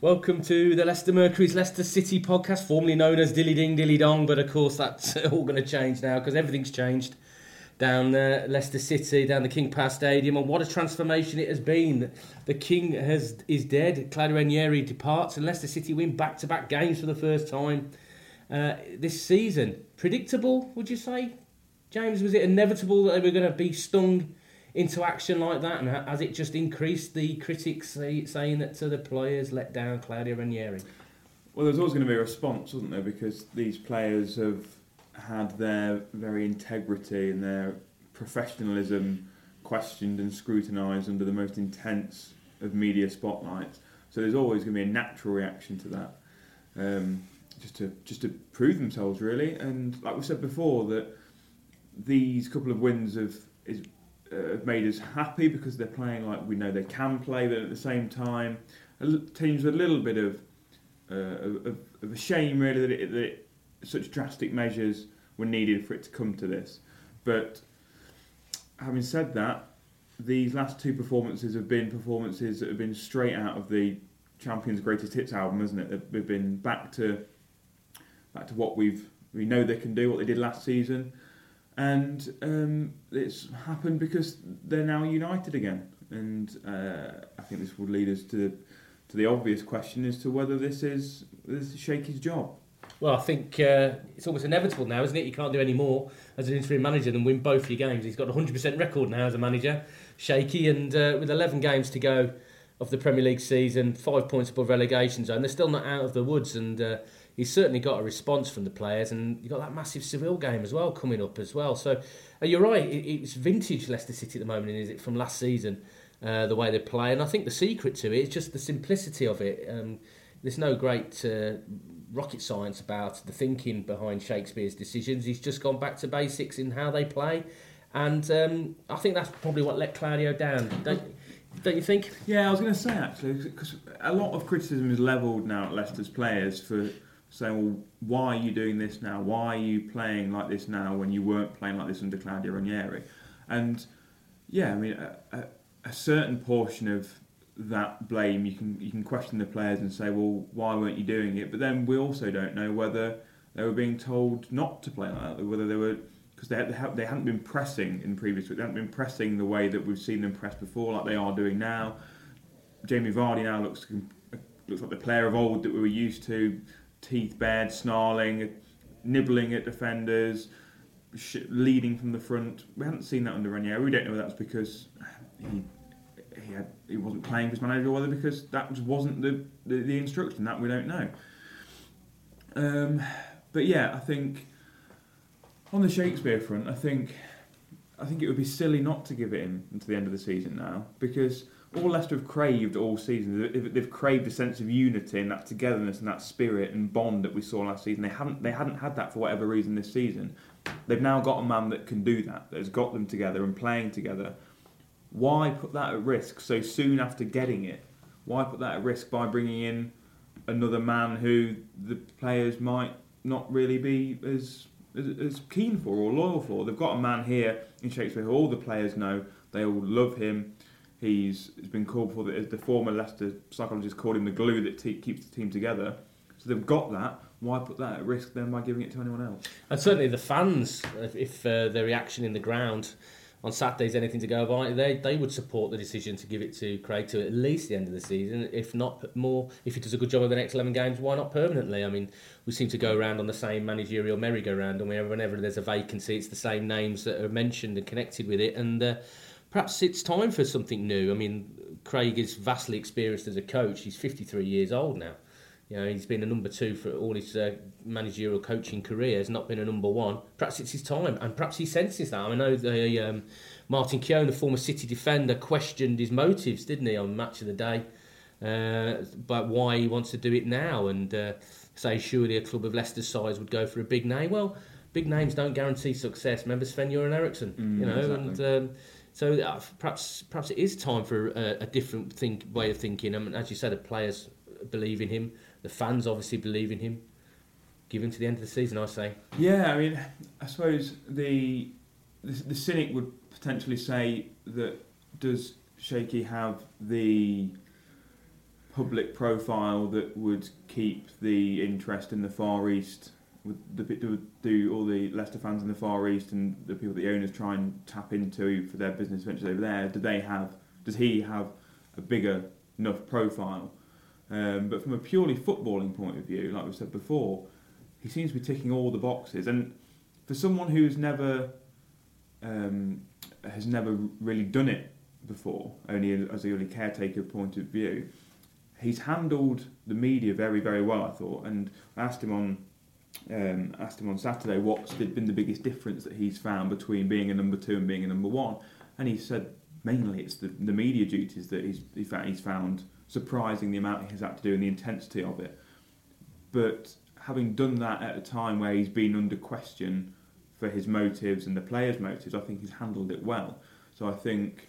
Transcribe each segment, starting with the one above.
Welcome to the Leicester Mercury's Leicester City podcast, formerly known as Dilly Ding Dilly Dong, but of course that's all going to change now because everything's changed down uh, Leicester City, down the King Power Stadium, and what a transformation it has been. The King has is dead. Claudio Ranieri departs, and Leicester City win back-to-back games for the first time uh, this season. Predictable, would you say, James? Was it inevitable that they were going to be stung? Into action like that? And has it just increased the critics say, saying that to the players let down Claudio Ranieri? Well, there's always going to be a response, isn't there? Because these players have had their very integrity and their professionalism questioned and scrutinised under the most intense of media spotlights. So there's always going to be a natural reaction to that, um, just to just to prove themselves really. And like we said before, that these couple of wins have is have made us happy because they're playing like we know they can play, but at the same time, teams with a little bit of, uh, of, of, a shame really that, it, that it, such drastic measures were needed for it to come to this. But having said that, these last two performances have been performances that have been straight out of the Champions Greatest Hits album, hasn't it? They've been back to back to what we've we know they can do, what they did last season and um, it's happened because they're now united again. And uh, I think this would lead us to to the obvious question as to whether this is this is Shaky's job. Well, I think uh, it's almost inevitable now, isn't it? You can't do any more as an interim manager than win both your games. He's got a 100% record now as a manager, Shaky, and uh, with 11 games to go of the Premier League season, five points above relegation zone, they're still not out of the woods. And uh, he's certainly got a response from the players, and you've got that massive Seville game as well coming up as well. So uh, you're right, it, it's vintage Leicester City at the moment, is it from last season? Uh, the way they play, and I think the secret to it is just the simplicity of it. Um, there's no great uh, rocket science about the thinking behind Shakespeare's decisions. He's just gone back to basics in how they play, and um, I think that's probably what let Claudio down. Don't, don't you think? Yeah, I was going to say actually, because a lot of criticism is levelled now at Leicester's players for saying, well, why are you doing this now? Why are you playing like this now when you weren't playing like this under Claudio Ranieri? And yeah, I mean, a, a, a, certain portion of that blame you can you can question the players and say, well, why weren't you doing it? But then we also don't know whether they were being told not to play like that, whether they were because they, had, they hadn't been pressing in previous week. They hadn't been pressing the way that we've seen them press before, like they are doing now. Jamie Vardy now looks looks like the player of old that we were used to teeth bared, snarling, nibbling at defenders, sh- leading from the front. We hadn't seen that under Ranieri. We don't know if that's because he he had he wasn't playing for his manager, or whether because that wasn't the, the, the instruction. That we don't know. Um, but yeah, I think on the Shakespeare front, I think I think it would be silly not to give it him until the end of the season now because all Leicester have craved all season. They've craved a sense of unity and that togetherness and that spirit and bond that we saw last season. They haven't they hadn't had that for whatever reason this season. They've now got a man that can do that. That has got them together and playing together. Why put that at risk so soon after getting it? Why put that at risk by bringing in another man who the players might not really be as as, as keen for or loyal for? They've got a man here in Shakespeare who all the players know. They all love him He's, he's been called for the, the former Leicester psychologist called him the glue that te- keeps the team together. So they've got that. Why put that at risk then by giving it to anyone else? And certainly the fans, if, if uh, the reaction in the ground on Saturday's anything to go by, they they would support the decision to give it to Craig to at least the end of the season, if not more. If he does a good job of the next eleven games, why not permanently? I mean, we seem to go around on the same managerial merry-go-round, and whenever there's a vacancy, it's the same names that are mentioned and connected with it, and. Uh, perhaps it's time for something new. I mean, Craig is vastly experienced as a coach. He's 53 years old now. You know, he's been a number two for all his uh, managerial coaching career. Has not been a number one. Perhaps it's his time, and perhaps he senses that. I know the um, Martin Keown, the former City defender, questioned his motives, didn't he, on Match of the Day uh, but why he wants to do it now and uh, say surely a club of Leicester's size would go for a big name. Well, big names don't guarantee success. Remember Sven Göran Eriksson, Mm, you know, exactly. and um, so uh, perhaps perhaps it is time for a, a different think, way of thinking. I mean, as you said, the players believe in him, the fans obviously believe in him. Give him to the end of the season, I say. Yeah, I mean, I suppose the the, the cynic would potentially say that does Shaky have the public profile that would keep the interest in the Far East? The, do, do all the Leicester fans in the Far East and the people that the owners try and tap into for their business ventures over there? Do they have? Does he have a bigger enough profile? Um, but from a purely footballing point of view, like we said before, he seems to be ticking all the boxes. And for someone who's never um, has never really done it before, only as a really caretaker point of view, he's handled the media very, very well. I thought, and I asked him on um, asked him on Saturday what's been the biggest difference that he's found between being a number two and being a number one, and he said mainly it's the, the media duties that he's he's found surprising the amount he has had to do and the intensity of it. But having done that at a time where he's been under question for his motives and the players' motives, I think he's handled it well. So I think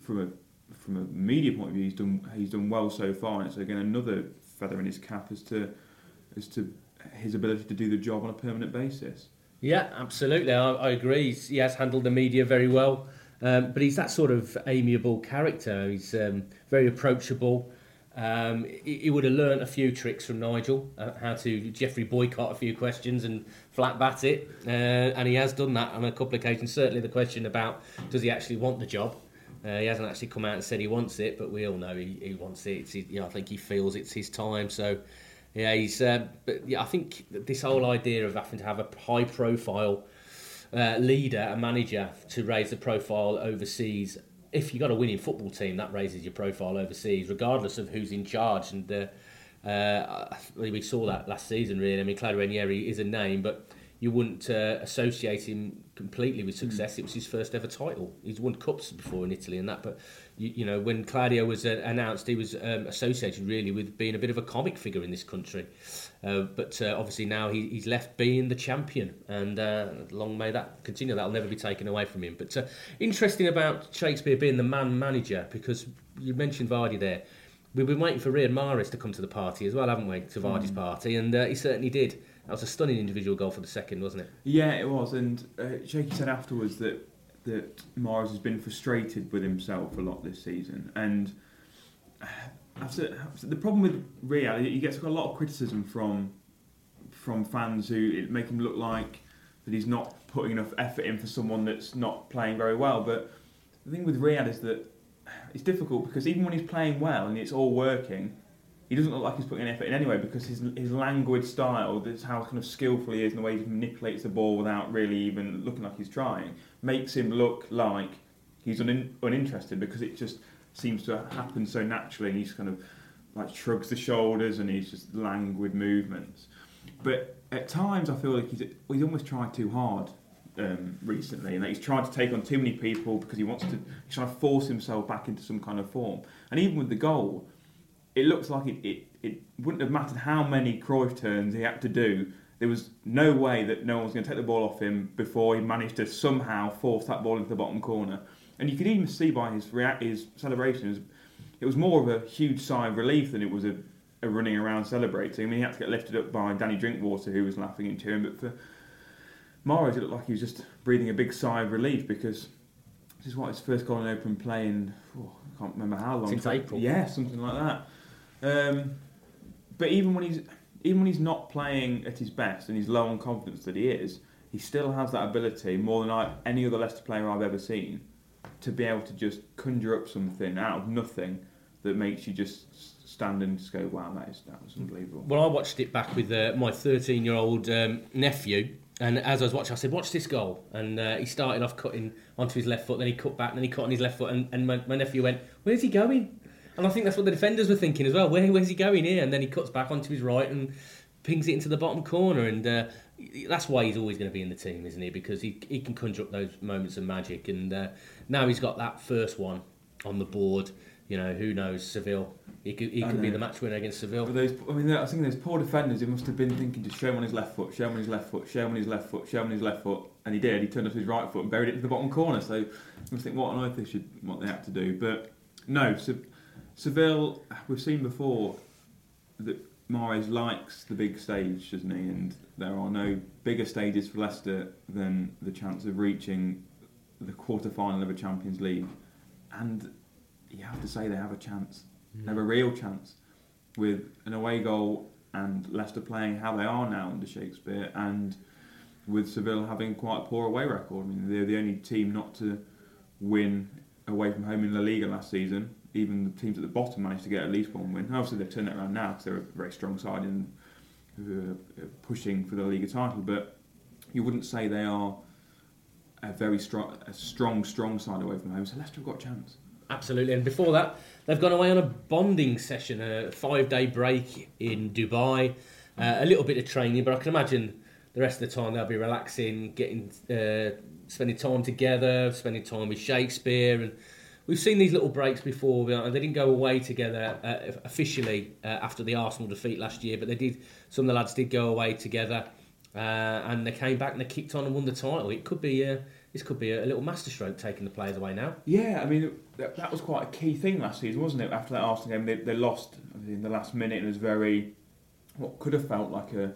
from a from a media point of view, he's done he's done well so far, and it's again another feather in his cap as to as to his ability to do the job on a permanent basis. Yeah, absolutely. I, I agree. He's, he has handled the media very well, um, but he's that sort of amiable character. He's um, very approachable. Um, he, he would have learnt a few tricks from Nigel, uh, how to Geoffrey Boycott a few questions and flat bat it, uh, and he has done that on a couple of occasions. Certainly, the question about does he actually want the job. Uh, he hasn't actually come out and said he wants it, but we all know he, he wants it. You know, I think he feels it's his time. So, yeah, he's. Uh, but yeah, I think this whole idea of having to have a high profile uh, leader, a manager, to raise the profile overseas. If you've got a winning football team, that raises your profile overseas, regardless of who's in charge. And uh, uh, we saw that last season, really. I mean, Claudio Ranieri is a name, but you wouldn't uh, associate him completely with success. It was his first ever title. He's won cups before in Italy and that, but you, you know when Claudio was uh, announced, he was um, associated really with being a bit of a comic figure in this country. Uh, but uh, obviously now he, he's left being the champion, and uh, long may that continue. That'll never be taken away from him. But uh, interesting about Shakespeare being the man manager because you mentioned Vardy there. We've been waiting for Riyad Mahrez to come to the party as well, haven't we? To Vardy's party, and uh, he certainly did. That was a stunning individual goal for the second, wasn't it? Yeah, it was, and uh, Shaky said afterwards that that Mahrez has been frustrated with himself a lot this season, and uh, after, after- the problem with Riyad, he gets a lot of criticism from from fans who make him look like that he's not putting enough effort in for someone that's not playing very well. But the thing with Riyad is that it's difficult because even when he's playing well and it's all working, he doesn't look like he's putting effort in anyway because his his languid style, that's how kind of skillful he is and the way he manipulates the ball without really even looking like he's trying, makes him look like he's unin- uninterested because it just seems to happen so naturally. And he's kind of like shrugs the shoulders and he's just languid movements. But at times, I feel like he's he's almost tried too hard um, recently, and that he's tried to take on too many people because he wants to. He's trying to force himself back into some kind of form. And even with the goal, it looks like it, it, it wouldn't have mattered how many Cruyff turns he had to do. There was no way that no one was going to take the ball off him before he managed to somehow force that ball into the bottom corner. And you could even see by his react, his celebrations, it was more of a huge sigh of relief than it was a, a running around celebrating. I mean, he had to get lifted up by Danny Drinkwater, who was laughing into him. But for Mahrez, it looked like he was just breathing a big sigh of relief because this is what his first goal in open play in, oh, I can't remember how long. Since April. Yeah, something like that. Um, but even when he's even when he's not playing at his best and he's low on confidence that he is, he still has that ability more than I, any other Leicester player I've ever seen to be able to just conjure up something out of nothing that makes you just stand and just go, "Wow, that is that was unbelievable." Well, I watched it back with uh, my 13 year old um, nephew. And as I was watching, I said, "Watch this goal!" And uh, he started off cutting onto his left foot, then he cut back, then he cut on his left foot, and, and my, my nephew went, "Where's he going?" And I think that's what the defenders were thinking as well. Where, where's he going here? And then he cuts back onto his right and pings it into the bottom corner. And uh, that's why he's always going to be in the team, isn't he? Because he he can conjure up those moments of magic. And uh, now he's got that first one on the board. You know, who knows? Seville. He could, he could be the match winner against Seville. But those, I mean, I think those poor defenders. He must have been thinking to show him on his left foot, show him on his left foot, show him on his left foot, show him on his left foot, and he did. He turned up his right foot and buried it to the bottom corner. So you must think, what on earth they should, what they had to do. But no, Se- Seville. We've seen before that Mahrez likes the big stage, doesn't he? And there are no bigger stages for Leicester than the chance of reaching the quarter final of a Champions League. And you have to say they have a chance. Mm. They have a real chance with an away goal and Leicester playing how they are now under Shakespeare and with Seville having quite a poor away record. I mean, they're the only team not to win away from home in La Liga last season. Even the teams at the bottom managed to get at least one win. Obviously, they've turned it around now because they're a very strong side and who are pushing for the Liga title. But you wouldn't say they are a very strong, a strong, strong side away from home. So Leicester have got a chance. Absolutely. And before that, they've gone away on a bonding session, a five day break in Dubai, uh, a little bit of training, but I can imagine the rest of the time they'll be relaxing, getting, uh, spending time together, spending time with Shakespeare. And we've seen these little breaks before. and They didn't go away together uh, officially uh, after the Arsenal defeat last year, but they did. Some of the lads did go away together. Uh, and they came back and they kicked on and won the title. It could be uh, this could be a, little masterstroke taking the players away now. Yeah, I mean that, that was quite a key thing last season, wasn't it? After that Arsenal game, they, they lost in the last minute, and it was very what could have felt like a,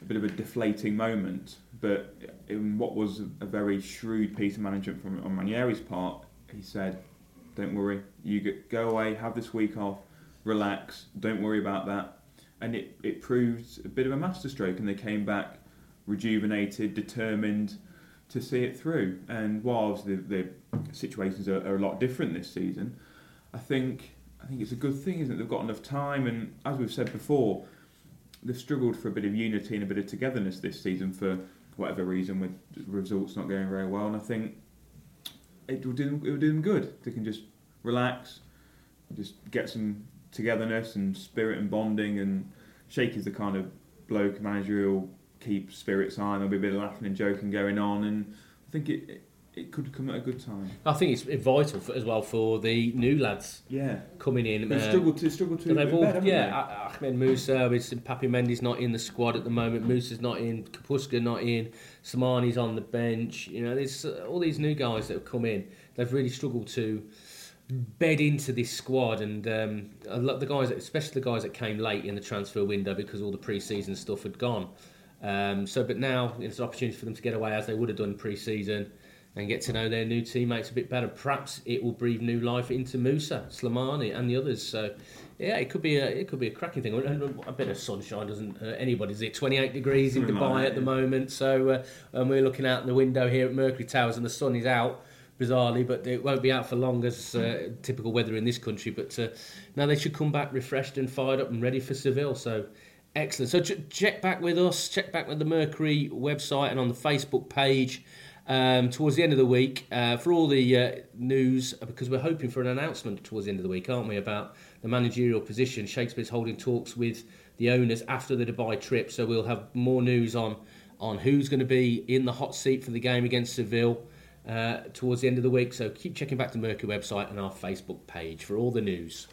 a bit of a deflating moment. But in what was a very shrewd piece of management from on Ranieri's part, he said, "Don't worry, you go away, have this week off, relax, don't worry about that." And it, it proved a bit of a masterstroke, and they came back rejuvenated, determined to see it through. And whilst the, the situations are, are a lot different this season, I think I think it's a good thing, isn't it? They've got enough time, and as we've said before, they've struggled for a bit of unity and a bit of togetherness this season for whatever reason, with results not going very well. And I think it will do them, it will do them good. They can just relax, just get some togetherness and spirit and bonding. And Shaky's the kind of bloke manager who'll keep spirits high. There'll be a bit of laughing and joking going on, and I think it it, it could come at a good time. I think it's vital for, as well for the new lads Yeah, coming in. they've uh, struggled to struggled to. they've all, haven't yeah, they? Ah- Ahmed Musa, with Papi Mendy's not in the squad at the moment. Musa's not in. Kapustka not in. Slimani's on the bench. You know, there's uh, all these new guys that have come in. They've really struggled to bed into this squad, and um, a lot the guys, especially the guys that came late in the transfer window because all the pre-season stuff had gone. Um, so, but now it's an opportunity for them to get away as they would have done pre-season and get to know their new teammates a bit better. Perhaps it will breathe new life into Musa, Slimani, and the others. So, yeah, it could be a it could be a cracking thing. A bit of sunshine doesn't hurt anybody. Is it 28 degrees in Dubai at the moment? So, uh, and we're looking out the window here at Mercury Towers, and the sun is out. Bizarrely, but it won't be out for long as uh, typical weather in this country. But uh, now they should come back refreshed and fired up and ready for Seville. So excellent. So ch- check back with us. Check back with the Mercury website and on the Facebook page um, towards the end of the week uh, for all the uh, news because we're hoping for an announcement towards the end of the week, aren't we, about the managerial position. Shakespeare's holding talks with the owners after the Dubai trip, so we'll have more news on on who's going to be in the hot seat for the game against Seville uh, towards the end of the week. So keep checking back the Mercury website and our Facebook page for all the news.